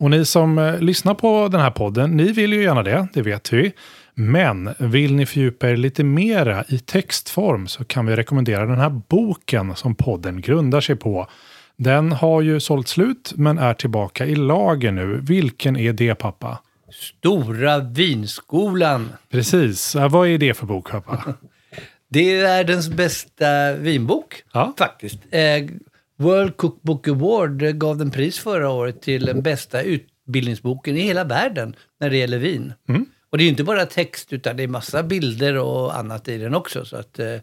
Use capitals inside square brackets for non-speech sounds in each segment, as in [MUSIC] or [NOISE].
Och ni som eh, lyssnar på den här podden, ni vill ju gärna det, det vet vi. Men vill ni fördjupa er lite mera i textform så kan vi rekommendera den här boken som podden grundar sig på. Den har ju sålt slut men är tillbaka i lager nu. Vilken är det pappa? Stora vinskolan. Precis, vad är det för bok pappa? [LAUGHS] Det är världens bästa vinbok, Ja. faktiskt. World Cookbook Award gav den pris förra året till den bästa utbildningsboken i hela världen när det gäller vin. Mm. Och det är ju inte bara text, utan det är massa bilder och annat i den också. Så att, eh,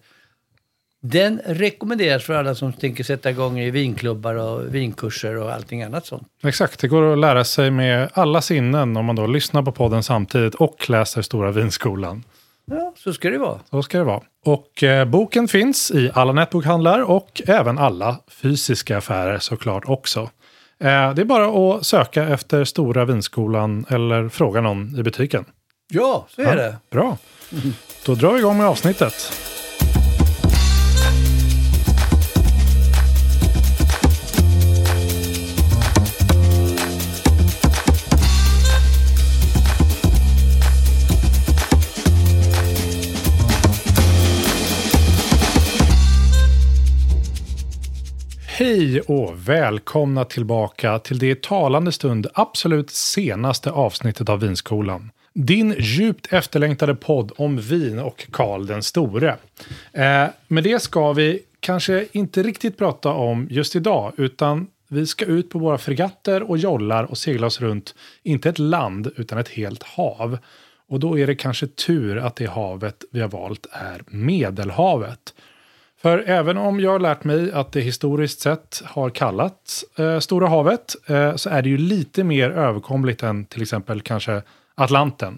den rekommenderas för alla som tänker sätta igång i vinklubbar och vinkurser och allting annat sånt. Exakt, det går att lära sig med alla sinnen om man då lyssnar på podden samtidigt och läser Stora vinskolan. Ja, så ska det vara. Så ska det vara. Och eh, boken finns i alla nätbokhandlar och även alla fysiska affärer såklart också. Eh, det är bara att söka efter Stora vinskolan eller fråga någon i butiken. Ja, så är det. Bra. [LAUGHS] Då drar vi igång med avsnittet. Hej och välkomna tillbaka till det i talande stund absolut senaste avsnittet av Vinskolan. Din djupt efterlängtade podd om vin och Karl den store. Eh, med det ska vi kanske inte riktigt prata om just idag, utan vi ska ut på våra fregatter och jollar och segla oss runt, inte ett land, utan ett helt hav. Och då är det kanske tur att det havet vi har valt är Medelhavet. För även om jag har lärt mig att det historiskt sett har kallats eh, Stora havet eh, så är det ju lite mer överkomligt än till exempel kanske Atlanten.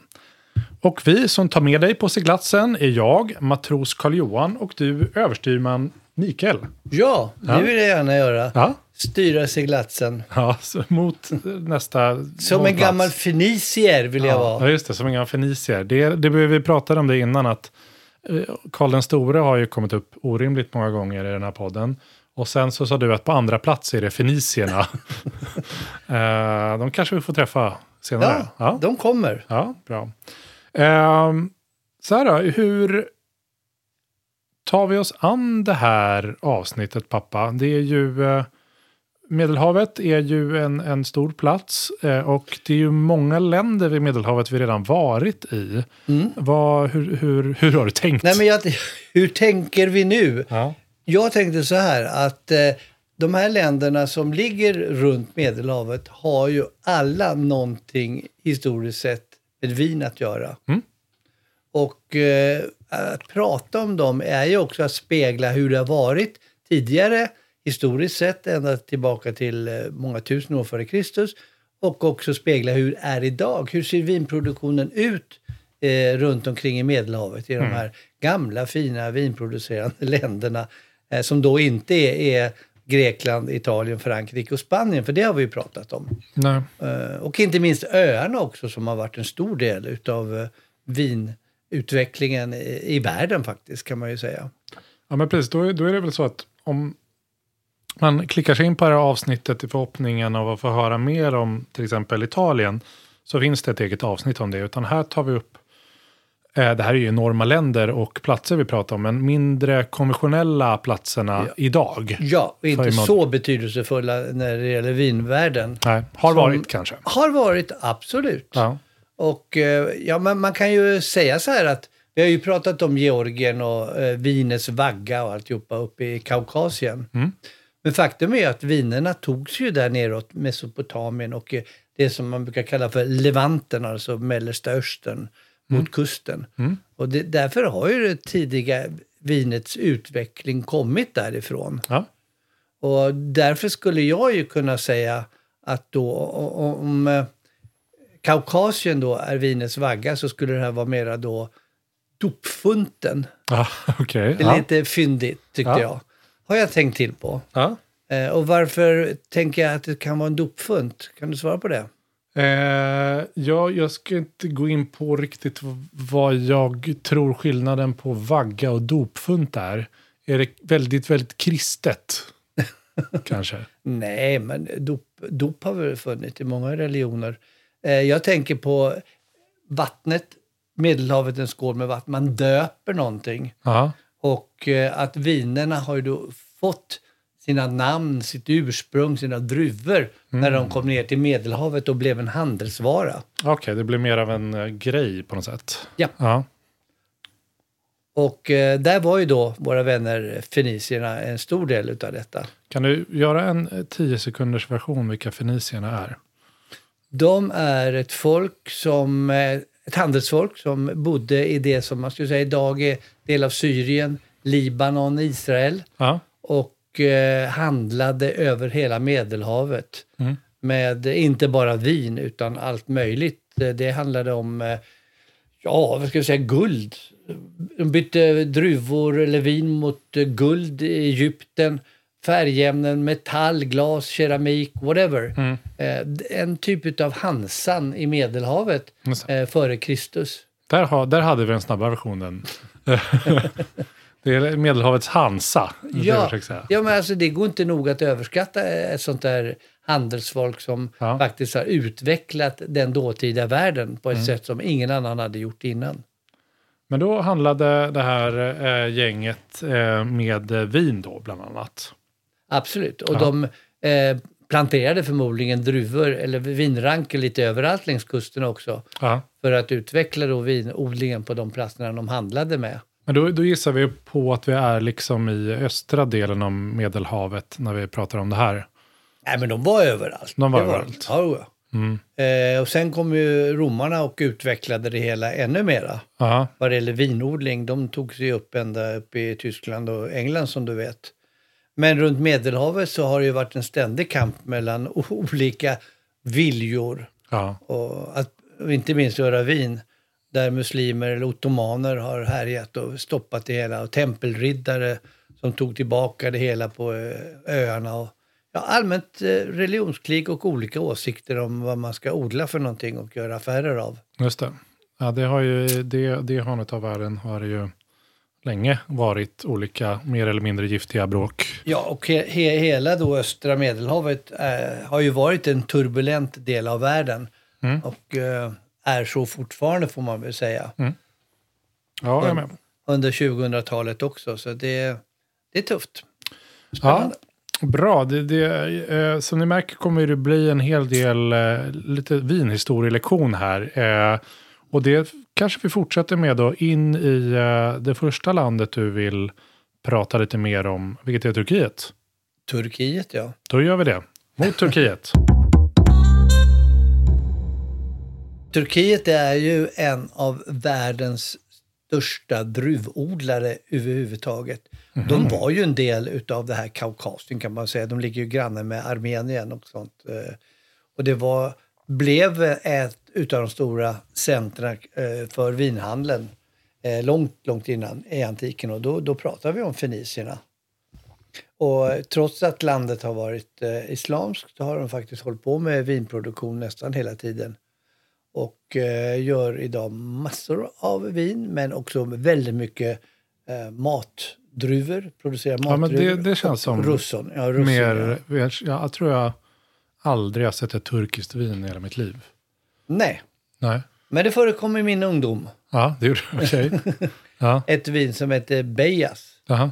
Och vi som tar med dig på seglatsen är jag, matros Karl-Johan och du, överstyrman Mikael. Ja, det Ja. vill jag gärna göra. Ja, Styra seglatsen. ja mot nästa... Som en gammal fenicier vill jag Ja, vara. just det, som en gammal fenicier. Det, det, vi pratade om det innan att Karl den store har ju kommit upp orimligt många gånger i den här podden. Och sen så sa du att på andra plats är det fenicierna. [LAUGHS] Eh, de kanske vi får träffa senare. Ja, de kommer. Ja, bra. Ehm, så här då, hur tar vi oss an det här avsnittet pappa? Det är ju... Medelhavet är ju en, en stor plats eh, och det är ju många länder vid Medelhavet vi redan varit i. Vad, hur, hur, hur har du tänkt? Nej, men jag, [LAUGHS] hur tänker vi nu? ja. Jag tänkte så här att eh, de här länderna som ligger runt Medelhavet har ju alla någonting historiskt sett med vin att göra. Mm. Och eh, att prata om dem är ju också att spegla hur det har varit tidigare, historiskt sett, ända tillbaka till eh, många tusen år före Kristus. Och också spegla hur det är idag. Hur ser vinproduktionen ut eh, runt omkring i Medelhavet i de här gamla fina vinproducerande [LAUGHS] länderna eh, som då inte är, är Grekland, Italien, Frankrike och Spanien, för det har vi ju pratat om. Nej. Eh, och inte minst öarna också som har varit en stor del utav eh, vinutvecklingen i, världen faktiskt kan man ju säga. Ja, men precis. Då, då är det väl så att om man klickar sig in på det här avsnittet i förhoppningen av att få höra mer om till exempel Italien, så finns det ett eget avsnitt om det. Utan här tar vi upp, eh, det här är ju enorma länder och platser vi pratar om, men mindre konventionella platserna Ja. idag. Ja, och inte så betydelsefulla när det gäller vinvärlden. Nej, har varit kanske. Har varit, absolut. Ja. Och eh, ja, men man kan ju säga så här att vi har ju pratat om Georgien och eh, vinets vagga och alltihopa uppe i Kaukasien. Mm. Men faktum är att vinerna togs ju där neråt Mesopotamien och eh, det som man brukar kalla för Levanten, alltså Mellersta Östern, mot kusten. Och det, därför har ju det tidiga vinets utveckling kommit därifrån. Ja. Och därför skulle jag ju kunna säga att då om eh, Kaukasien då är vinets vagga så skulle det här vara mera då dopfunten. Ja, okej. Det är lite fyndigt tyckte Ja. jag. Har jag tänkt till på. Ja. Eh, och varför tänker jag att det kan vara en dopfunt? Kan du svara på det? Eh, ja, jag ska inte gå in på riktigt vad jag tror skillnaden på vagga och dopfunt är. Är det väldigt, väldigt kristet? [LAUGHS] Kanske. Nej, men dop, dop har väl funnits i många religioner. Eh, jag tänker på vattnet, Medelhavet, en skål med vatten. Man döper någonting. Ja. Och eh, att vinerna har ju då fått sina namn, sitt ursprung, sina druvor när de kom ner till Medelhavet och blev en handelsvara. Okej, det blir mer av en eh, grej på något sätt. Ja. Ja. Och eh, där var ju då våra vänner fenicierna en stor del utav detta. Kan du göra en eh, 10 sekunders version vilka fenicierna är? De är ett folk som, ett handelsfolk som bodde i det som man skulle säga idag är del av Syrien, Libanon, Israel. Ja. och eh, handlade över hela Medelhavet. Mm. Med inte bara vin utan allt möjligt. Det handlade om, eh, ja vad ska jag säga, guld. De bytte druvor eller vin mot eh, guld i Egypten. Färgämnen, metall, glas, keramik, whatever. Mm. Eh, En typ av Hansan i Medelhavet eh, före Kristus. Där, har, där hade vi den snabba versionen. [LAUGHS] det är Medelhavets Hansa. Ja, ja, men alltså det går inte nog att överskatta ett sånt där handelsfolk som Ja. faktiskt har utvecklat den dåtida världen på ett Mm. sätt som ingen annan hade gjort innan. Men då handlade det här eh, gänget eh, med eh, vin då, bland annat. Absolut. Och Ja. de eh, planterade förmodligen druvor eller vinranker lite överallt längs kusten också Ja. för att utveckla då vinodlingen på de platserna de handlade med. Men då, då gissar vi på att vi är liksom i östra delen av Medelhavet när vi pratar om det här. Nej, men de var överallt. De var överallt. Ja. Mm. Eh, och sen kom ju romarna och utvecklade det hela ännu mera. Ja, vad det gäller vinodling, de tog sig upp ända upp i Tyskland och England som du vet. Men runt Medelhavet så har det ju varit en ständig kamp mellan olika viljor ja, och, att, och inte minst göra vin. Där muslimer eller ottomaner har härjat och stoppat det hela och tempelriddare som tog tillbaka det hela på eh, öarna. Och, ja, allmänt eh, religionskrig och olika åsikter om vad man ska odla för någonting och göra affärer av. just det. Ja, det har ju, det, det hörnet av världen har det ju länge varit olika mer eller mindre giftiga bråk. Ja, och he he hela då östra medelhavet eh, har ju varit en turbulent del av världen. Mm. Och eh, är så fortfarande får man väl säga. Ja, jag med. Under 2000-talet också, så det, det är tufft. Ja, bra. Det, det, eh, som ni märker kommer det bli en hel del eh, lite vinhistorielektion här. Eh, och det kanske vi fortsätter med då in i eh, det första landet du vill prata lite mer om, vilket är Turkiet. Turkiet, ja. Då gör vi det. Mot Turkiet. [LAUGHS] Turkiet är ju en av världens största druvodlare överhuvudtaget. De var ju en del av det här Kaukasien kan man säga. De ligger ju granne med Armenien och sånt. Eh, Och det var, blev ett utav de stora centra eh, för vinhandeln eh, långt, långt innan i antiken. Och då, då pratar vi om fenicierna. Och trots att landet har varit eh, islamskt har de faktiskt hållit på med vinproduktion nästan hela tiden och eh, gör idag massor av vin men också väldigt mycket eh, mat druvor, producerar Ja, men matdruvor. det- det känns som Russon. Ja, russin, Mer, ja. jag tror jag aldrig har sett ett turkiskt vin i hela mitt liv. Nej, Nej. men det förekom i min ungdom. Ja, det gjorde det. Okej. [LAUGHS] Ja, Ett vin som heter Beyaz. jaha.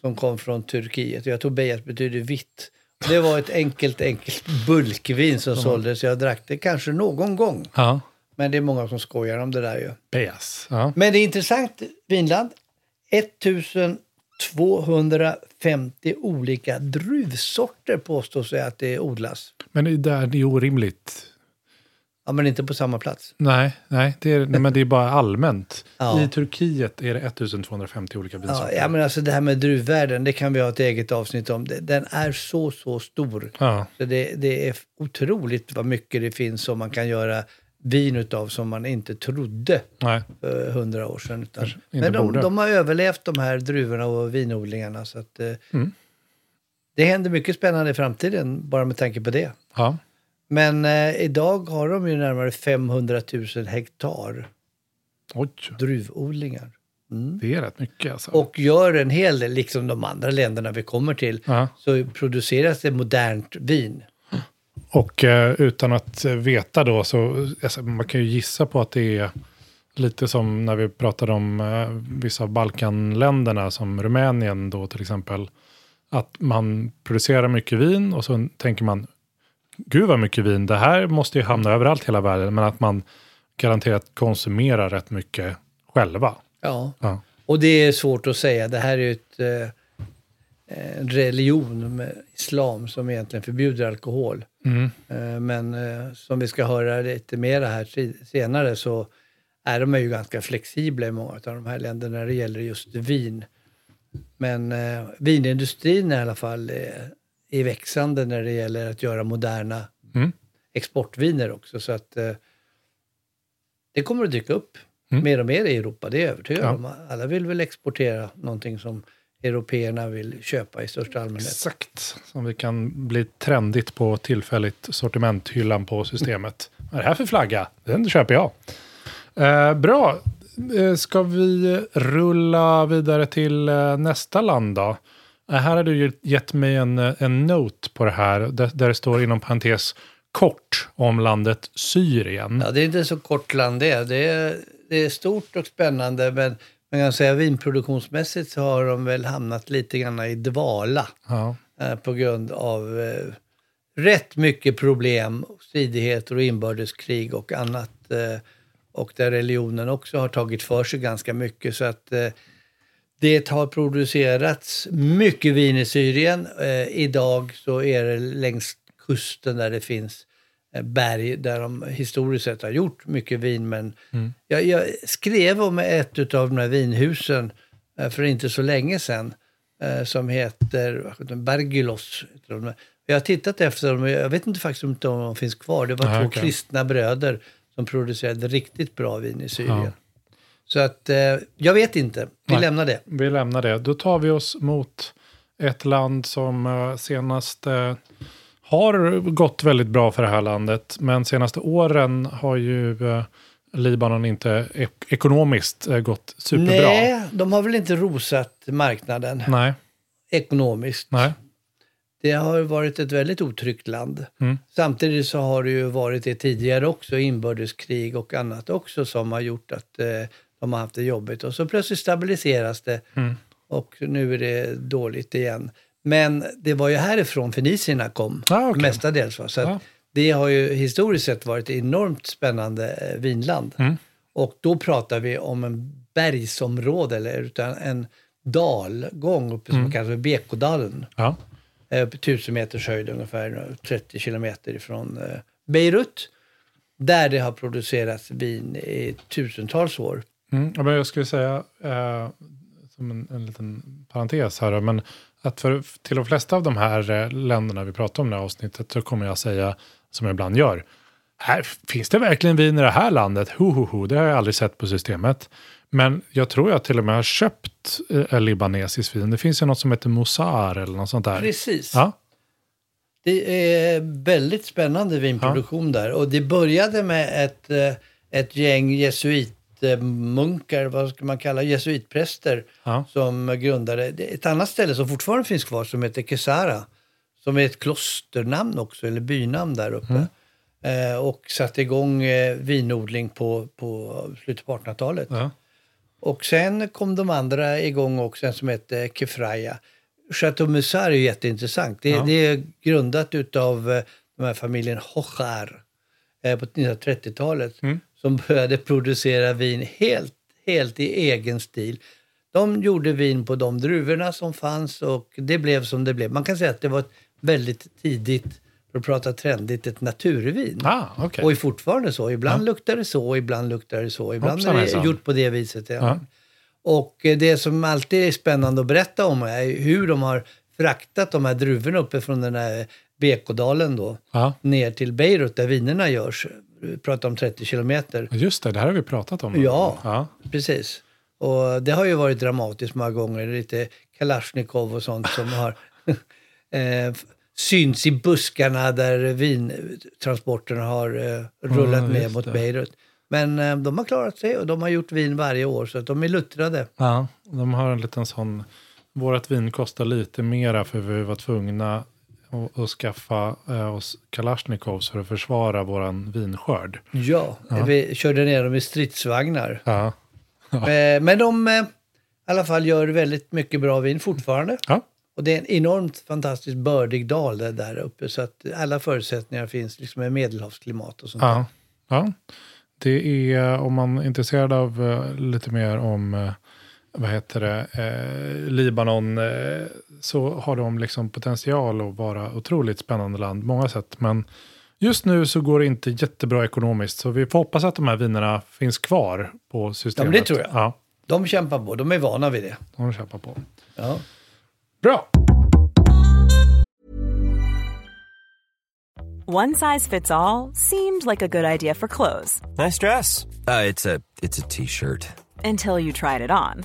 som kom från Turkiet. Jag tror Beyaz betyder vitt. Det var ett enkelt, enkelt bulkvin som såldes. Jag drack det kanske någon gång. Ja. Men det är många som skojar om det där ju. Beas. Ja. Men det är intressant, vinland. 1250 olika druvsorter påstås det att det odlas. Men det, där, det är orimligt. Ja, men inte på samma plats. Nej, nej, det är, nej men det är bara allmänt. Ja. I Turkiet är det 1250 olika Ja, vinsorter. ja, men alltså det här med druvvärlden, det kan vi ha ett eget avsnitt om. Den är så, så stor. Ja. Så det, det är otroligt vad mycket det finns som man kan göra vin utav som man inte trodde Nej. för hundra år sedan. Utan, men de, de har överlevt de här druvorna och vinodlingarna. Så att, eh, Mm. Det händer mycket spännande i framtiden bara med tanke på det. Ja. Men eh, idag har de ju närmare 500 000 hektar Oj, druvodlingar. det är rätt mycket alltså. Och gör en hel del, liksom de andra länderna vi kommer till, Ja. så produceras det modernt vin. Och eh, utan att veta då så, alltså, man kan ju gissa på att det är lite som när vi pratade om eh, vissa av Balkanländerna som Rumänien då till exempel. Att man producerar mycket vin och så tänker man, gud vad mycket vin, det här måste ju hamna överallt i hela världen. Men att man garanterat konsumerar rätt mycket själva. Ja. Ja. Och det är svårt att säga. Det här är ju ett, eh, en religion med islam som egentligen förbjuder alkohol. Mm. Eh, men eh, som vi ska höra lite mer här senare så är de ju ganska flexibla i många av de här länderna när det gäller just vin. Men eh, vinindustrin i alla fall är, växande när det gäller att göra moderna Mm. exportviner också. Så att det kommer att dyka upp Mm. mer och mer i Europa, det är jag övertygad Ja. om. Alla vill väl exportera någonting som européerna vill köpa i största allmänhet. Exakt, som vi kan bli trendigt på tillfälligt sortimenthyllan på systemet. Vad är det här för flagga? Den köper jag. Eh, bra, eh, ska vi rulla vidare till eh, nästa land då? Eh, här har du gett mig en, eh, en note på det här, där, där det står inom parentes kort om landet Syrien. Ja, det är inte så kort land det. Det är, det är stort och spännande, men man kan säga vinproduktionsmässigt så har de väl hamnat lite grann i dvala Ja. eh, på grund av eh, rätt mycket problem, stridigheter och inbördeskrig och annat. Eh, och där religionen också har tagit för sig ganska mycket. Så att eh, det har producerats mycket vin i Syrien. Eh, idag så är det längs kusten där det finns berg där de historiskt sett har gjort mycket vin. Men jag, jag skrev om ett av de här vinhusen eh, för inte så länge sedan eh, som heter de. Jag har tittat efter dem jag vet inte faktiskt om de finns kvar. Det var Nej, två okej. kristna bröder som producerade riktigt bra vin i Syrien. Ja. Så att eh, jag vet inte. Vi Nej. lämnar det. Vi lämnar det. Då tar vi oss mot ett land som senast eh, har gått väldigt bra för det här landet. Men senaste åren har ju eh, Libanon inte ek- ekonomiskt eh, gått superbra. Nej, de har väl inte rosat marknaden Nej. ekonomiskt. Nej. Det har varit ett väldigt otryggt land. Mm. Samtidigt så har det ju varit det tidigare också, inbördeskrig och annat också som har gjort att eh, de har haft det jobbigt. Och så plötsligt stabiliseras det Mm. och nu är det dåligt igen. Men det var ju härifrån fenicierna kom, Ah, okej. mestadels. Va? Så Ja. det har ju historiskt sett varit ett enormt spännande eh, vinland. Mm. Och då pratar vi om en bergsområde, eller utan en dalgång uppe Mm. som kallas för Bekodalen. Ja. Eh, i 1000 meters höjd ungefär, 30 kilometer ifrån eh, Beirut. Där det har producerats vin i tusentals år. Mm. men jag skulle säga, eh, som en, en liten parentes här, men att för, till de flesta av de här eh, länderna vi pratar om i det här avsnittet så kommer jag säga, som jag ibland gör, här, finns det verkligen vin i det här landet? Ho, ho, ho, det har jag aldrig sett på systemet. Men jag tror jag till och med har köpt eh, libanesiskt vin. Det finns ju något som heter Mozar eller något sånt där. Precis. Ja, Det är väldigt spännande vinproduktion där. Och det började med ett, eh, ett gäng jesuitmunkar, vad ska man kalla jesuitpräster, Ja. som grundade ett annat ställe som fortfarande finns kvar som heter Kesara. Som är ett klosternamn också, eller bynamn där uppe. Eh, och satte igång eh, vinodling på, på slutet på 1800-talet. Ja. Och sen kom de andra igång också, en som hette Kefraya. Chateau Musar är jätteintressant. Det, Ja. det är grundat utav eh, de här familjen Hochar på 1930-talet. Mm. Som började producera vin helt, helt i egen stil. De gjorde vin på de druvorna som fanns och det blev som det blev. Man kan säga att det var ett väldigt tidigt, för att prata trendigt, ett naturvin. Ah, okej. Och är fortfarande så. Ibland Ja. luktar det så, ibland luktar det så. Ibland Hoppsan, är det gjort på det viset. Ja. Ja. Och eh, det som alltid är spännande att berätta om är hur de har fraktat de här druvorna uppe från den här Bekodalen då, Ja. ner till Beirut där vinerna görs. Vi pratar om 30 kilometer. Just det, det här har vi pratat om. Ja. ja. Precis. Och det har ju varit dramatiskt många gånger. Lite Kalashnikov och sånt som har [LAUGHS] eh, syns i buskarna där vintransporterna har eh, rullat Ja, ner mot det. Beirut. Men eh, de har klarat sig och de har gjort vin varje år så att de är luttrade. Ja, de har en liten sån... Vårat vin kostar lite mera för vi var tvungna att, att skaffa eh, oss Kalashnikovs för att försvara våran vinskörd. Ja, vi körde ner dem i stridsvagnar. Ja. Eh, Men de eh, i alla fall gör väldigt mycket bra vin fortfarande. Ja. Och det är en enormt fantastiskt bördig dal där, där uppe. Så att alla förutsättningar finns liksom med medelhavsklimat och sånt där. Ja. ja. Det är, om man är intresserad av eh, lite mer om, eh, vad heter det, eh, Libanon, eh, så har de liksom potential att vara otroligt spännande land på många sätt. Men just nu så går det inte jättebra ekonomiskt, så vi får hoppas att de här vinerna finns kvar på systemet. det tror jag. Ja, De kämpar på, de är vana vid det. de kämpar på. Ja. Bra! One size fits all seemed like a good idea for clothes Nice dress. Uh, it's a it's a t-shirt. until you tried it on.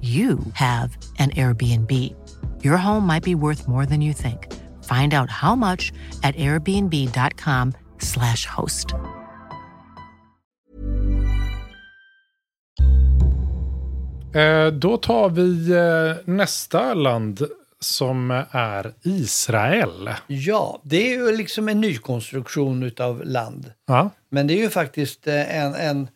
you have an Airbnb. Your home might be worth more than you think. Find out how much at airbnb.com/slash host. Eh, då tar vi eh, nästa land som är Israel. Ja, det är ju liksom en nykonstruktion utav land. Ja, Men det är ju faktiskt eh, en, en,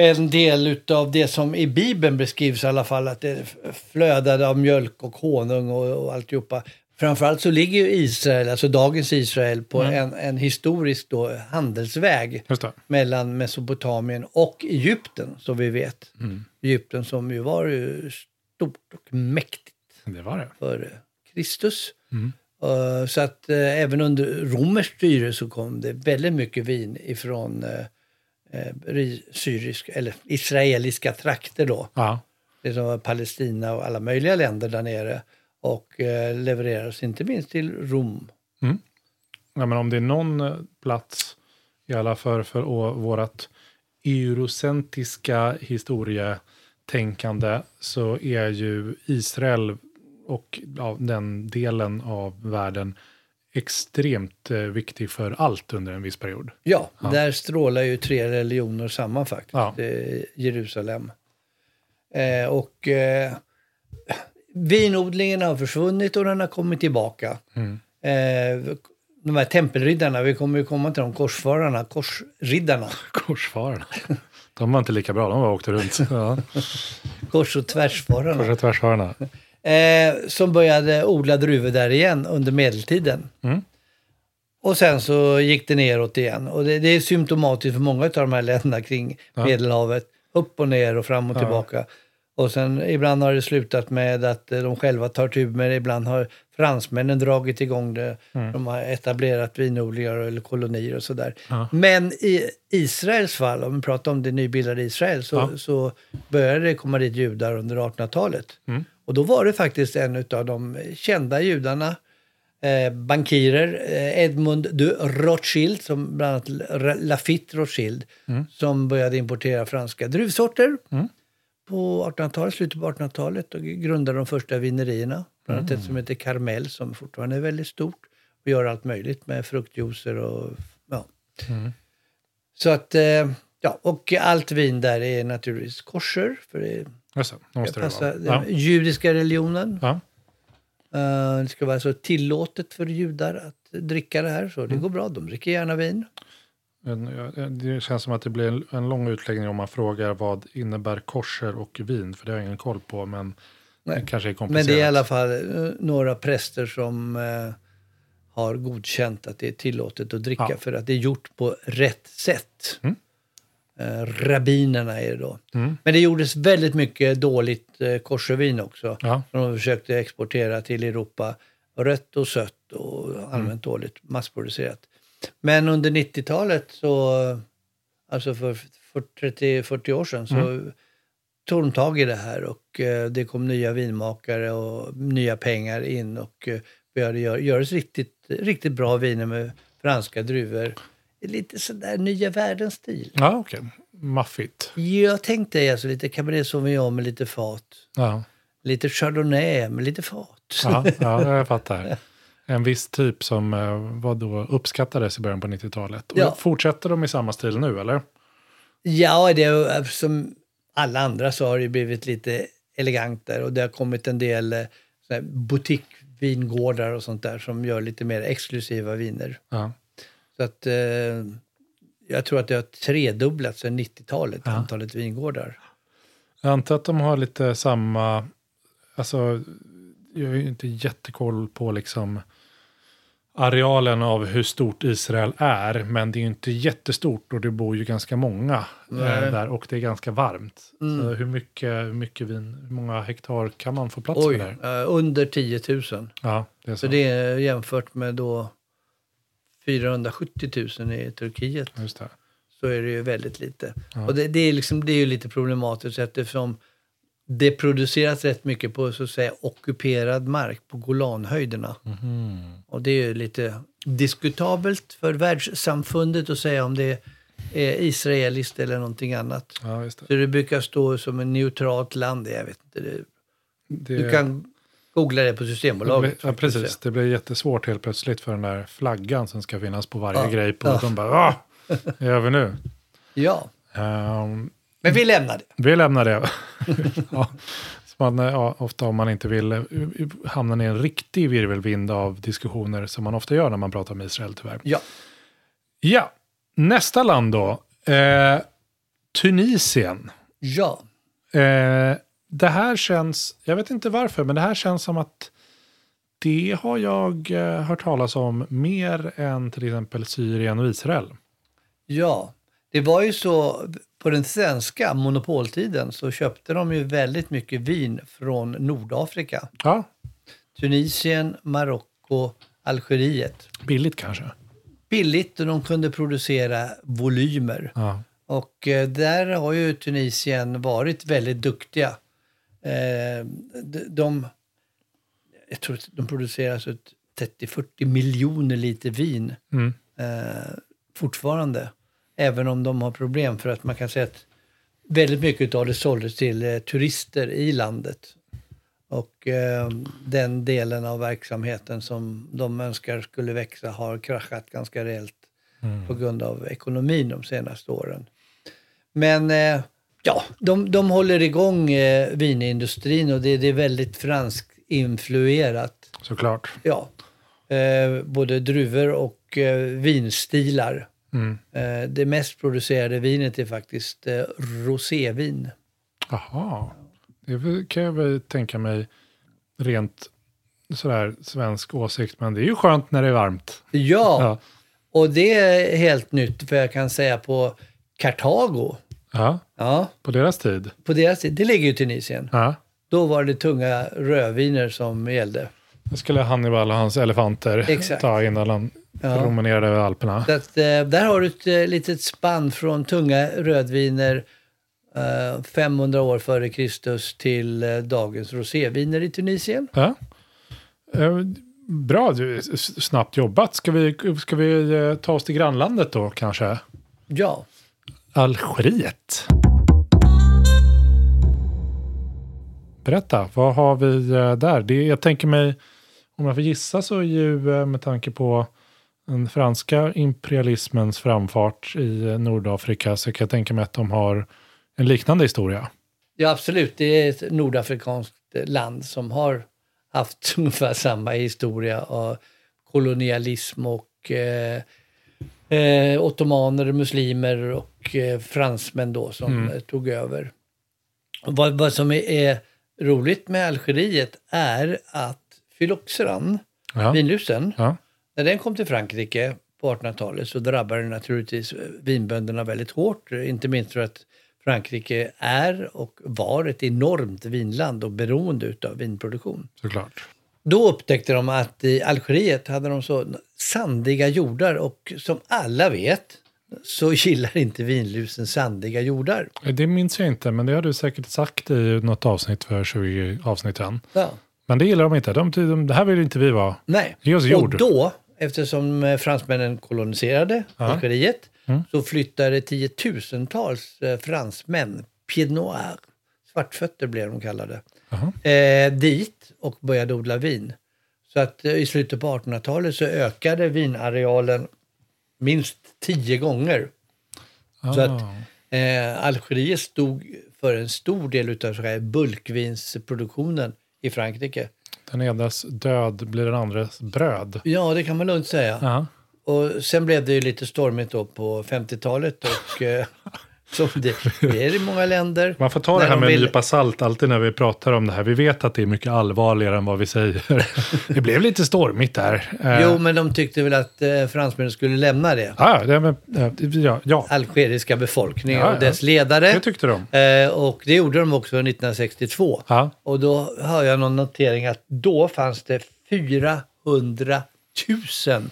en del utav det som i Bibeln beskrivs i alla fall, att det flödade av mjölk och honung och, och alltihopa. Framförallt så ligger ju Israel, alltså dagens Israel, på en, en historisk då handelsväg mellan Mesopotamien och Egypten, som vi vet. Egypten som ju var ju stort och mäktigt Det var det. för Kristus. Eh, så att eh, även under romerskt styre så kom det väldigt mycket vin ifrån uh, syrisk, eller israeliska trakter då. Ja, Det som var Palestina och alla möjliga länder där nere. Och eh, levererades inte minst till Rom. Ja, men om det är någon eh, plats, i alla fall för vårat eurocentriska historietänkande, så är ju Israel och ja, den delen av världen extremt eh, viktig för allt under en viss period. Ja, där strålar ju tre religioner samman faktiskt. Ja. Jerusalem. Eh, och eh, vinodlingen har försvunnit och den har kommit tillbaka. Mm. Eh, de här tempelriddarna, vi kommer ju komma till de korsfararna, korsriddarna, [LAUGHS] Korsfararna. De var inte lika bra, de var åkte runt. [LAUGHS] Ja. kors och tvärsfararna. Kors och tvärsfararna. Eh, som började odla druvor där igen under medeltiden. Mm. Och sen så gick det neråt igen. Och det, det är symptomatiskt för många av de här länderna kring Ja. Medelhavet. Upp och ner och fram och Ja. tillbaka. Och sen ibland har det slutat med att eh, de själva tar tur med det. Ibland har fransmännen dragit igång det. Mm. De har etablerat vinodlingar eller kolonier och sådär. Ja. Men i Israels fall, om vi pratar om det nybildade Israel, så, Ja. så började det komma dit judar under 1800-talet. Mm. Och då var det faktiskt en av de kända judarna, eh, bankirer, eh, Edmund de Rothschild, som bland annat Lafitte Rothschild, som började importera franska druvsorter Mm. på 1800-talet, slutet på 1800-talet och grundade de första vinerierna. Bland annat ett som heter Carmel som fortfarande är väldigt stort och gör allt möjligt med fruktjuicer och ja. Så att, eh, ja, och allt vin där är naturligtvis kosher, för det Just det, måste det. Ja. judiska religionen. Ja. Eh, det ska vara så tillåtet för judar att dricka det här, så det går bra. De dricker gärna vin. Det känns som att det blir en, lång utläggning om man frågar vad innebär korser och vin, för det har jag ingen koll på, men Nej. det kanske är Men komplicerat. det är i alla fall eh, några präster som eh, har godkänt att det är tillåtet att dricka Ja. för att det är gjort på rätt sätt. Mm. Eh, rabbinerna är det då. Mm. Men det gjordes väldigt mycket dåligt eh, koshervin också. Ja. Som de försökte exportera till Europa. Rött och sött och allmänt Mm. dåligt massproducerat. Men under 90-talet så, alltså för 30-40 år sedan, så Mm. tog de tag i det här och eh, det kom nya vinmakare och nya pengar in och eh, började gör, göras riktigt, riktigt bra viner med franska druvor. Lite sådär nya världens stil. Ja, okej. Maffigt. Jag tänkte alltså lite Cabernet Sauvignon med lite fat. Ja. Lite Chardonnay med lite fat. Ja, [LAUGHS] ja, jag fattar. En viss typ som eh, vad då uppskattades i början på 90-talet. Och Ja. Fortsätter de i samma stil nu, eller? Ja, det är, som alla andra så har det blivit lite elegant där och det har kommit en del eh, butikvingårdar och sånt där som gör lite mer exklusiva viner. Ja. Så att eh, jag tror att det har tredubblats sedan 90-talet, Ja. antalet vingårdar. Jag antar att de har lite samma, alltså jag har ju inte jättekoll på liksom arealen av hur stort Israel är, men det är ju inte jättestort och det bor ju ganska många eh, Nej. där och det är ganska varmt. Mm. Så hur mycket, hur mycket vin, hur många hektar kan man få plats Oj, med där? eh, under 10 000. Ja, det är så. Så det är jämfört med då 470 000 i Turkiet. Just det. så är det ju väldigt lite. Ja. Och det, det, är liksom, det är ju lite problematiskt eftersom det produceras rätt mycket på så att säga ockuperad mark på Golanhöjderna. Mhm. Och det är ju lite diskutabelt för världssamfundet att säga om det är israeliskt eller någonting annat. Ja, det. Så det brukar stå som ett neutralt land. Jag vet inte. Det, det du kan googla det på Systembolaget. ja, precis. Det blir jättesvårt helt plötsligt för den där flaggan som ska finnas på varje Ja. grej. På, Ja. De bara, ah, [LAUGHS] det gör vi nu. Ja, Ehm, men vi lämnar det. Vi lämnar det. [LAUGHS] [LAUGHS] ja. man ja, ofta om man inte vill eh, hamna i en riktig virvelvind av diskussioner som man ofta gör när man pratar om Israel tyvärr. Ja. Ja, nästa land då. Eh, Tunisien. Ja. Eh, det här känns, jag vet inte varför, men det här känns som att det har jag eh, hört talas om mer än till exempel Syrien och Israel. Ja. Det var ju så, på den svenska monopoltiden så köpte de ju väldigt mycket vin från Nordafrika. Ja, Tunisien, Marocko, Algeriet. billigt kanske. Billigt och de kunde producera volymer. Ja. Och eh, där har ju Tunisien varit väldigt duktiga. Eh, de, de, jag tror att de producerar så 30-40 miljoner liter vin Mm. eh, fortfarande. Även om de har problem för att man kan säga att väldigt mycket av det såldes till eh, turister i landet. Och eh, den delen av verksamheten som de önskar skulle växa har kraschat ganska rejält på grund av ekonomin de senaste åren. Men eh, ja, de, de håller igång eh, vinindustrin och det, det är väldigt franskt influerat. Såklart. Ja, eh, både druvor och eh, vinstilar. Mm. Eh, det mest producerade vinet är faktiskt eh, rosévin. Jaha. Det kan jag väl tänka mig rent sådär svensk åsikt. Men det är ju skönt när det är varmt. Ja, Ja. och det är helt nytt för jag kan säga på Kartago. Ja, Ja, på deras tid. på deras tid. Det ligger ju i Tunisien. Ja. Då var det tunga rödviner som gällde. Det skulle Hannibal och hans elefanter Exakt. ta innan han Ja. promenerade över Alperna. Så att, eh, där har du ett eh, litet spann från tunga rödviner eh, 500 år före Kristus till eh, dagens roséviner i Tunisien. Ja. Eh, Bra, snabbt jobbat. Ska vi, ska vi eh, ta oss till grannlandet då kanske? Ja, Algeriet. Berätta, vad har vi eh, där? Det, jag tänker mig, om jag får gissa så är ju eh, med tanke på den franska imperialismens framfart i eh, Nordafrika så kan jag tänka mig att de har en liknande historia. ja absolut. Det är ett nordafrikanskt land som har haft [LAUGHS] ungefär samma historia av kolonialism och eh, eh, ottomaner, muslimer och eh, fransmän då som eh, tog över. Och vad, vad som är, är roligt med Algeriet är att fyloxeran, Ja. vinlusen, Ja. när den kom till Frankrike på 1800-talet så drabbade den naturligtvis vinbönderna väldigt hårt. Inte minst för att Frankrike är och var ett enormt vinland och beroende av vinproduktion. Såklart. Då upptäckte de att i Algeriet hade de så sandiga jordar och som alla vet så gillar inte vinlusen sandiga jordar. Det minns jag inte, men det har du säkert sagt i något avsnitt för 20 avsnitt sedan. Ja. Men det gillar de inte. De, de, det här vill inte vi vara. Nej. Ge oss jord. Och då, eftersom eh, fransmännen koloniserade Algeriet, Mm. så flyttade tiotusentals eh, fransmän, pied noir, svartfötter blev de kallade, eh, dit och började odla vin. Så att eh, i slutet på 1800-talet så ökade vinarealen minst tio gånger. Så att Ah. eh, Algeriet stod för en stor del av så här bulkvinsproduktionen i Frankrike. Den enas död blir den andres bröd. Ja, det kan man lugnt säga. Ja. Och sen blev det ju lite stormigt då på 50-talet och eh, [LAUGHS] som det, det är i många länder. Man får ta det här de med en vill- nypa salt alltid när vi pratar om det här. Vi vet att det är mycket allvarligare än vad vi säger. [LAUGHS] det blev lite stormigt där. Eh, Jo, men de tyckte väl att eh, fransmännen skulle lämna det. Ja, det, men, ja, ja, Algeriska befolkningen Ja, och dess ledare. det tyckte de. Eh, och det gjorde de också 1962. Ja. Och då har jag någon notering att då fanns det 400 000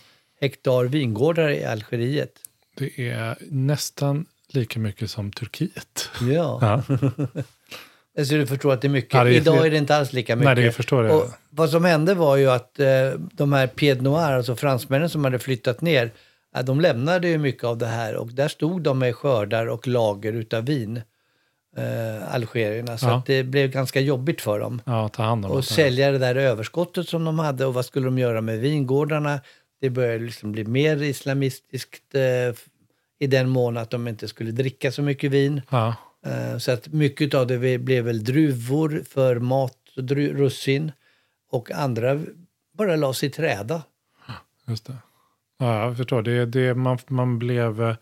hektar vingårdar i Algeriet. Det är nästan lika mycket som Turkiet. Ja. [LAUGHS] Ja. Så du förstår att det är mycket. Ja, det är- Idag är det inte alls lika mycket. Nej, det förstår jag. Och vad som hände var ju att eh, de här Pied Noir, alltså fransmännen som hade flyttat ner, eh, de lämnade ju mycket av det här och där stod de med skördar och lager utav vin, eh, algerierna. Så Ja. att det blev ganska jobbigt för dem. Ja, ta hand om Och det. sälja det där överskottet som de hade och vad skulle de göra med vingårdarna? Det började liksom bli mer islamistiskt eh, i den mån att de inte skulle dricka så mycket vin. Ja. Eh, Så att mycket av det blev väl druvor för mat, russin. Och andra bara lades i träda. Just det. Ja, jag förstår. Det, det, man, man blev... eh,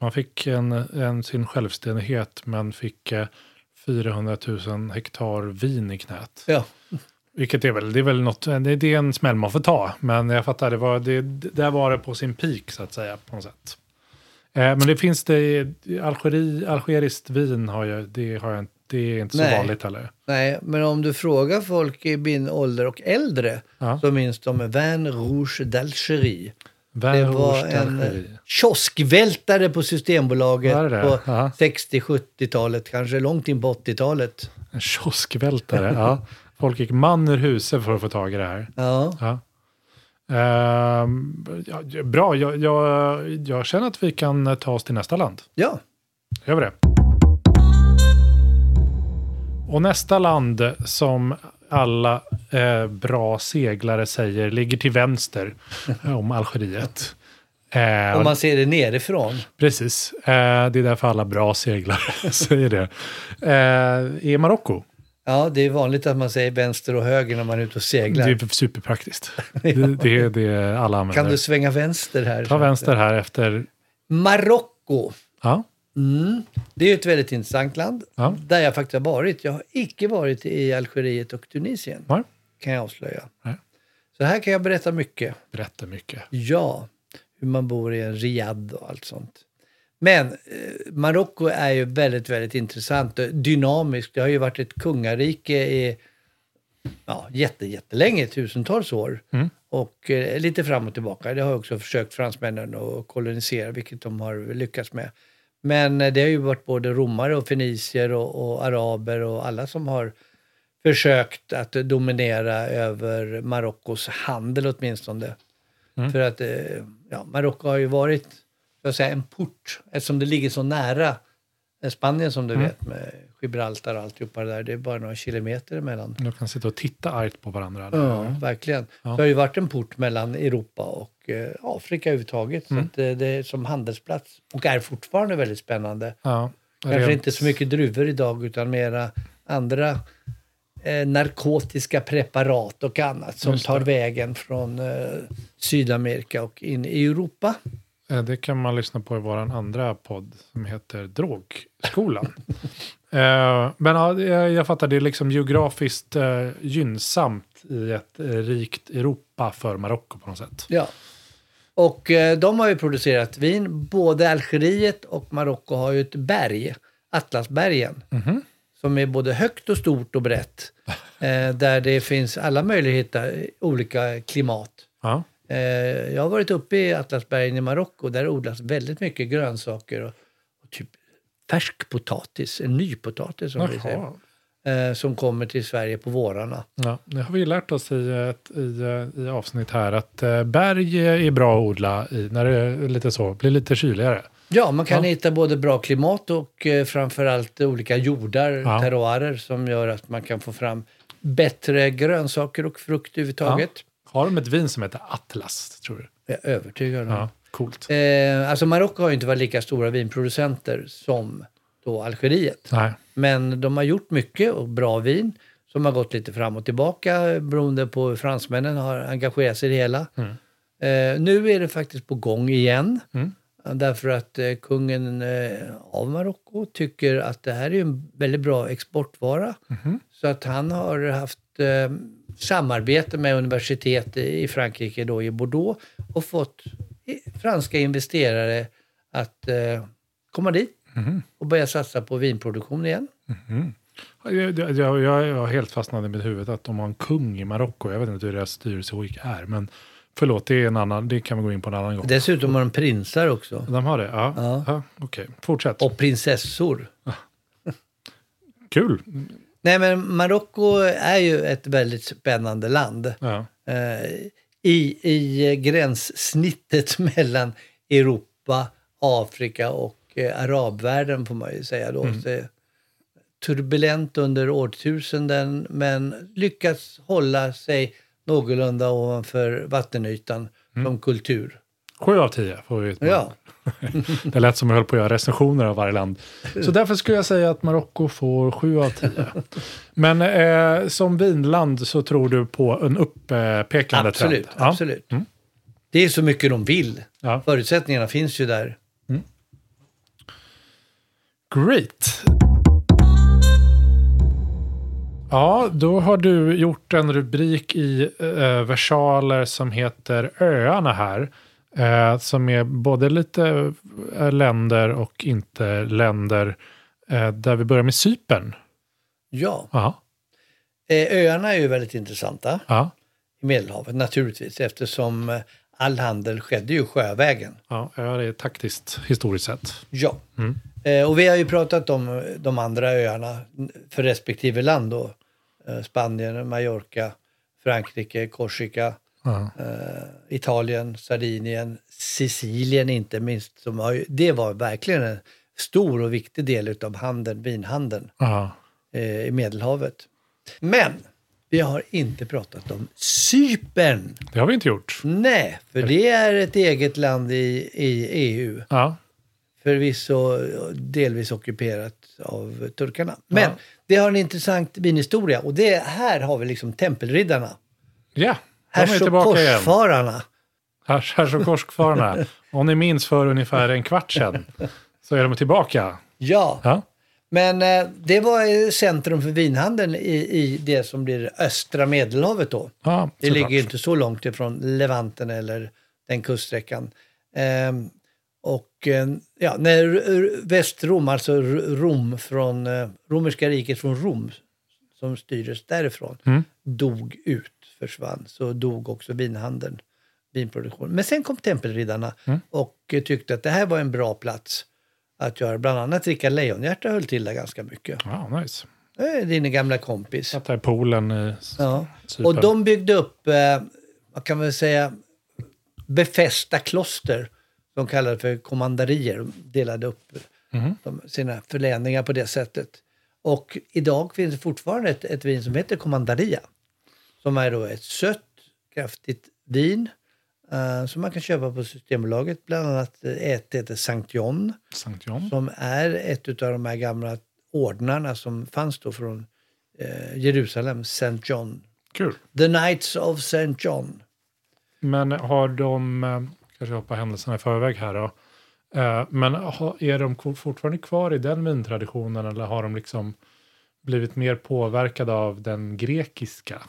Man fick en, en, sin självständighet men fick eh, 400 000 hektar vin i knät. Ja, Vilket är väl, det är väl något, det, det är en smäll man får ta. Men jag fattar, det var, det, där var det på sin peak så att säga på något sätt. Eh, men det finns det, Algeri, algeriskt vin har jag, det, har jag, inte- det är inte så Nej. vanligt heller. nej, men om du frågar folk i min ålder och äldre Ja. så minns de Vin Rouge d'Algérie. Det var en kioskvältare på Systembolaget det? på Ja. 60-70-talet, kanske långt in på 80-talet. En kioskvältare, ja. Folk gick man ur huset för att få tag i det här. Ja. Ja. Ehm, ja, bra, jag, jag, jag känner att vi kan ta oss till nästa land. ja, Gör vi det? Och nästa land som alla eh, bra seglare säger ligger till vänster [LAUGHS] om Algeriet. Eh, om man ser det nerifrån. Precis, eh, det är därför alla bra seglare [LAUGHS] säger det. Eh, är Marocko. Ja, det är vanligt att man säger vänster och höger när man är ute och seglar. Det är superpraktiskt. [LAUGHS] Det, det är det alla använder. Kan du svänga vänster här? Ta vänster här efter... Marocko. Ja, Mm. Det är ett väldigt intressant land. Ja. Där jag faktiskt har varit. Jag har icke varit i Algeriet och Tunisien. Nej. Kan jag avslöja. Nej. Så här kan jag berätta mycket. berätta mycket. Ja, hur man bor i en riad och allt sånt. Men eh, Marocko är ju väldigt, väldigt intressant och dynamiskt. Det har ju varit ett kungarike i ja, jätte, jättelänge, tusentals år. Mm. Och eh, lite fram och tillbaka. Det har också försökt fransmännen att kolonisera, vilket de har lyckats med. Men eh, det har ju varit både romare och fenicier och, och araber och alla som har försökt att dominera över Marockos handel åtminstone. För att eh, ja, Marocko har ju varit att säga, en port eftersom det ligger så nära eh, Spanien som du vet med Gibraltar och alltihopa det där. Det är bara några kilometer emellan. De kan sitta och titta argt på varandra. Ja, verkligen. Det har ju varit en port mellan Europa och eh, Afrika överhuvudtaget. Så att, eh, det är som handelsplats. Och är fortfarande väldigt spännande. Ja, Kanske rent- inte så mycket druvor idag utan mera andra eh, narkotiska preparat och annat som det. tar vägen från eh, Sydamerika och in i Europa. Eh, Det kan man lyssna på i vår andra podd som heter Drogskolan. [LAUGHS] eh, men ja, jag, fattar, det är liksom geografiskt eh, gynnsamt i ett rikt Europa för Marocko på något sätt. Ja. Och de har ju producerat vin. Både Algeriet och Marocko har ju ett berg, Atlasbergen, som är både högt och stort och brett. [LAUGHS] Där det finns alla möjligheter, olika klimat. Ja. Eh, jag har varit uppe i Atlasbergen i Marocko. Där odlas väldigt mycket grönsaker och, och typ färsk potatis, en nypotatis som vi säger. Jaha. Eh, som kommer till Sverige på vårarna. Ja, det har vi lärt oss i, ett, i, i avsnitt här att eh, berg är bra att odla i när det är lite så, blir lite kyligare. Ja, man kan Ja. hitta både bra klimat och eh, framförallt olika jordar, Ja. terroirer som gör att man kan få fram bättre grönsaker och frukt överhuvudtaget. Har de ett vin som heter Atlas, tror du? Jag är övertygad om. Ja, coolt. Eh, alltså Marocko har ju inte varit lika stora vinproducenter som då Algeriet. Nej. Men de har gjort mycket och bra vin som har gått lite fram och tillbaka beroende på hur fransmännen har engagerat sig i det hela. Eh, nu är det faktiskt på gång igen. Mm. Därför att eh, kungen eh, av Marocko tycker att det här är en väldigt bra exportvara. Så att han har haft eh, samarbete med universitet i Frankrike, då i Bordeaux, och fått franska investerare att eh, komma dit och börja satsa på vinproduktion igen. Jag, jag, jag, jag helt fastnat i mitt huvud att de har en kung i Marocko. Jag vet inte hur deras styrelseskick är, men förlåt, det, är en annan, det kan vi gå in på en annan gång. Dessutom har de prinsar också. De har det? Ja. Ja. ja. Okej, fortsätt. Och prinsessor. Kul. Nej men Marocko är ju ett väldigt spännande land. Ja. Eh, i, I gränssnittet [LAUGHS] mellan Europa, Afrika och eh, arabvärlden får man ju säga då. Så, eh, turbulent under årtusenden men lyckats hålla sig någorlunda ovanför vattenytan som kultur. Sju av tio får vi ut. Ja, [LAUGHS] Det lät som jag höll på att göra recensioner av varje land. Så därför skulle jag säga att Marocko får sju av tio. Men eh, som vinland så tror du på en uppekande absolut. trend? Ja. absolut. Det är så mycket de vill. Ja. Förutsättningarna finns ju där. Great. Ja, då har du gjort en rubrik i eh, versaler som heter Öarna här. Eh, som är både lite eh, länder och inte länder. Eh, där vi börjar med Cypern. Ja, Ja, eh, öarna är ju väldigt intressanta ja, i Medelhavet naturligtvis eftersom eh, all handel skedde ju sjövägen. ja, öar är taktiskt historiskt sett. Ja, eh, och vi har ju pratat om de andra öarna för respektive land då. Spanien, Mallorca, Frankrike, Korsika, Eh, Italien, Sardinien, Sicilien inte minst. Som har, det var verkligen en stor och viktig del av handeln, vinhandeln eh, i Medelhavet. Men vi har inte pratat om Cypern. Det har vi inte gjort. Nej, för det är ett eget land i, i EU. Ja, Förvisso delvis ockuperat av turkarna. Men Ja. det har en intressant vinhistoria och det här har vi liksom tempelriddarna. ja Härs [LAUGHS] och korsfararna. Härs, och korsfararna. Om ni minns för ungefär en kvart sedan så är de tillbaka. Ja, Ja, men eh, det var eh, centrum för vinhandeln i, i det som blir östra medelhavet då. ja Det ligger ju inte så långt ifrån Levanten eller den kuststräckan. Ehm, och eh, ja, när Västrom, alltså Rom från eh, romerska riket från Rom, som styrdes därifrån, Mm. dog ut, försvann, så dog också vinhandeln, vinproduktion. Men sen kom tempelriddarna Mm. och eh, tyckte att det här var en bra plats att göra. Bland annat Rickard Lejonhjärta höll till där ganska mycket. Ja, nice. Din gamla kompis. Satt där i poolen i Ja. Cypern. Och de byggde upp, eh, vad kan man säga, befästa kloster. De kallade för kommandarier. De delade upp de, sina förläningar på det sättet. Och idag finns det fortfarande ett, ett vin som heter kommandaria. Som är då ett sött, kraftigt vin. eh, som man kan köpa på Systembolaget. Bland annat eh, ett heter Sankt John. Sankt John. Som är ett av de här gamla ordnarna som fanns då från eh, Jerusalem, St. John Kul. The Knights of St. John. Men har de, kanske hoppa händelserna i förväg här då. Men är de fortfarande kvar i den vintraditionen eller har de liksom blivit mer påverkade av den grekiska?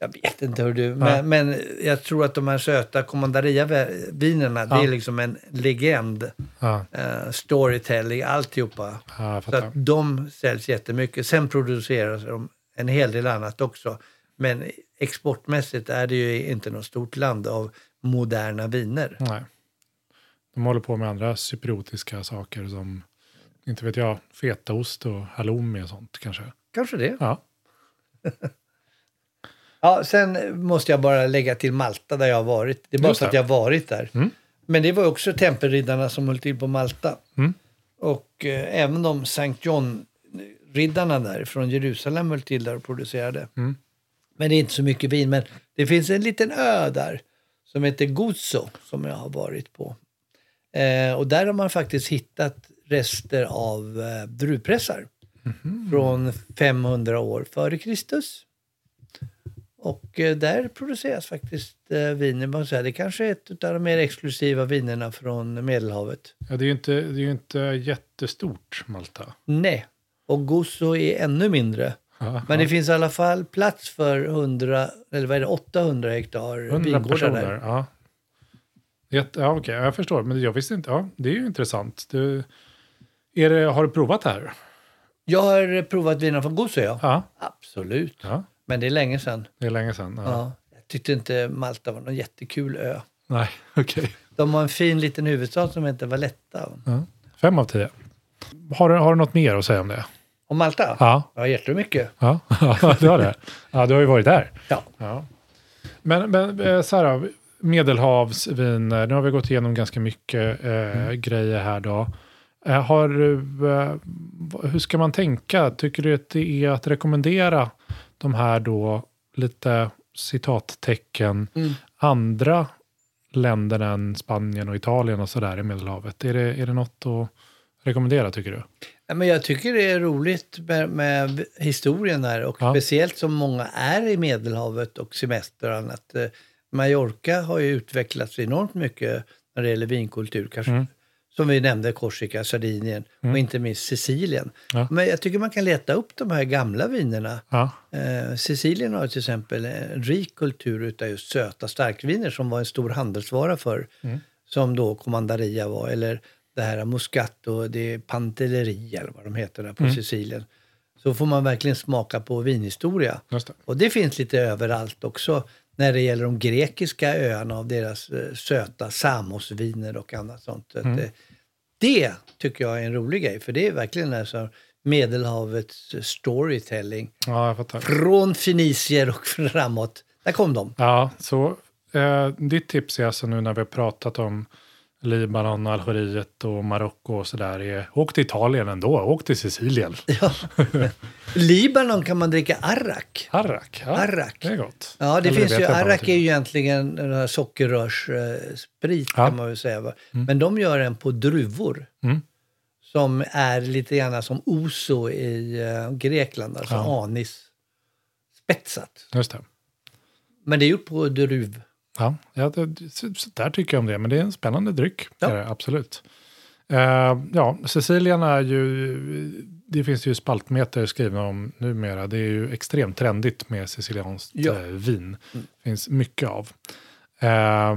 Jag vet inte hur du... Men, men jag tror att de här söta kommandaria-vinerna, det Ja. är liksom en legend. Ja, eh, storytelling, alltihopa. ja Så att de säljs jättemycket. Sen produceras de en hel del annat också. Men exportmässigt är det ju inte något stort land av moderna viner. Nej. De håller på med andra cypriotiska saker som, inte vet jag, fetaost och halloumi och sånt kanske. Kanske det. Ja, [LAUGHS] Ja, sen måste jag bara lägga till Malta där jag har varit. Det är bara Just för att jag har varit där. Mm. Men det var också tempelriddarna som höll till på Malta. Mm. Och eh, även de Sankt John-riddarna där från Jerusalem höll till där och producerade. Mm. Men det är inte så mycket vin. Men det finns en liten ö där som heter Gozo som jag har varit på. Eh, och där har man faktiskt hittat rester av eh, druvpressar Mhm. från 500 år före Kristus. Och eh, där produceras faktiskt eh, viner. Man säger. Det kanske är ett av de mer exklusiva vinerna från Medelhavet. ja det är ju inte, det är ju inte jättestort Malta. Nej, och Gozo är ännu mindre. Ja, Men det finns i alla fall plats för 100, eller vad är det, 800 hektar 100 vingårdar personer. där. Ja, Jätte, ja okej, jag förstår. Men jag visste inte. Ja, det är ju intressant. Du, är det, har du provat det här? Jag har provat viner från Gozo, ja. Ja, Absolut. ja Men det är länge sedan. det är länge sedan. Ja. Ja. Jag tyckte inte Malta var någon jättekul ö. Nej, [LAUGHS] okej. De har en fin liten huvudstad som heter Valletta. Ja. Fem av tio. Har du, har du något mer att säga om det? Och Malta? Ja, Ja, jättemycket. ja. [LAUGHS] ja du har det. Ja, du har ju varit där. Ja. Ja. Men, men eh, så här, medelhavsviner, nu har vi gått igenom ganska mycket eh, grejer här då. Eh, har, du, eh, hur ska man tänka? Tycker du att det är att rekommendera de här då lite citattecken Mm. andra länderna än Spanien och Italien och sådär i Medelhavet. Är det, är det något att rekommendera tycker du? Ja, men jag tycker det är roligt med, med historien här och Ja. speciellt som många är i Medelhavet och semester och annat. Eh, Mallorca har ju utvecklats enormt mycket när det gäller vinkultur. Kanske, Mm. Som vi nämnde, Korsika, Sardinien och inte minst Sicilien. Ja. Men jag tycker man kan leta upp de här gamla vinerna. Ja, Eh, Sicilien har till exempel en rik kultur utav just söta starkviner som var en stor handelsvara för Som då Commandaria var, eller det här Muscato, det är Pantelleria eller vad de heter där på Sicilien. Så får man verkligen smaka på vinhistoria. det. Och det finns lite överallt också när det gäller de grekiska öarna av deras eh, söta Samosviner och annat sånt. Så Att, eh, det tycker jag är en rolig grej, för det är verkligen alltså Medelhavets storytelling. Ja, jag fattar. Från Fenicier och framåt. Där kom de. Ja, så eh, ditt tips är alltså nu när vi har pratat om Libanon, Algeriet och Marocko och sådär. är Åk till Italien ändå, åk till Sicilien. [LAUGHS] Ja. Libanon kan man dricka arrak. Arrak, ja, Arrak. det är gott. Ja, det Eller finns ju, arrak är ju egentligen sockerrörssprit Ja. kan man väl säga. Va? Men de gör den på druvor. Mm. Som är lite grann som oso i eh, Grekland, alltså Ja. anis spetsat. Just det. Men det är gjort på druv. Ja, ja det, så, så där tycker jag om det, men det är en spännande dryck. Ja. Det är det, absolut. Eh, ja, Sicilien är ju, det finns ju spaltmeter skrivna om numera. Det är ju extremt trendigt med sicilianskt Ja. Eh, vin. finns mycket av. Eh,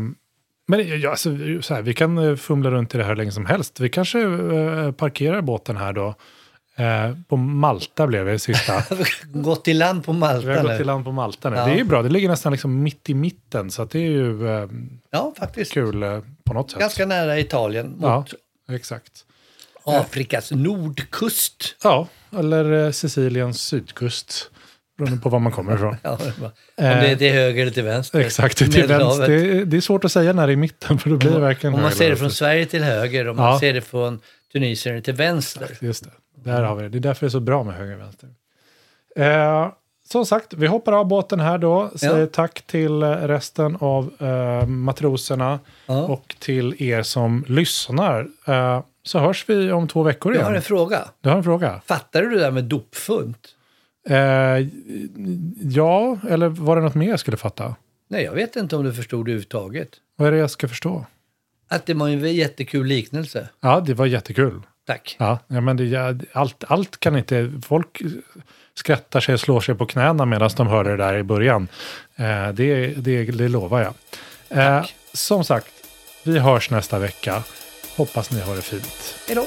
men ja, alltså, så här, vi kan fumla runt i det här länge som helst. Vi kanske eh, parkerar båten här då. Eh, på Malta blev det sista. [LAUGHS] Gått i land på Malta Vi har gått till land på Malta nu. Ja. Det är ju bra, det ligger nästan liksom mitt i mitten. Så det är ju eh, Ja, faktiskt. kul eh, på något sätt. Ganska nära Italien Ja, mot exakt. Afrikas nordkust. Ja, eller eh, Siciliens sydkust. Beroende på var man kommer ifrån. [LAUGHS] Ja, om det är till höger eller till vänster. Exakt, till vänster. Det, är- det är svårt att säga när det är i mitten, för då blir det verkligen Om man ser det från. Sverige till höger, om man Ja. ser det från Tunisien till vänster. Just det, där har vi det. Det är därför det är så bra med höger och vänster. Eh, som sagt, vi hoppar av båten här då. Säger Ja. tack till resten av eh, matroserna Ja. och till er som lyssnar. Eh, så hörs vi om två veckor Jag igen. har en fråga. Du har en fråga? Fattar du det där med dopfunt? Eh, ja, eller var det något mer jag skulle fatta? Nej, jag vet inte om du förstod det överhuvudtaget. Vad är det jag ska förstå? Att det var en jättekul liknelse. Ja, det var jättekul. Tack. Ja, ja men det, allt, allt kan inte... Folk skrattar sig och slår sig på knäna medan de hör det där i början. Eh, det, det, det lovar jag. Eh, som sagt, vi hörs nästa vecka. Hoppas ni har det fint. Hej då.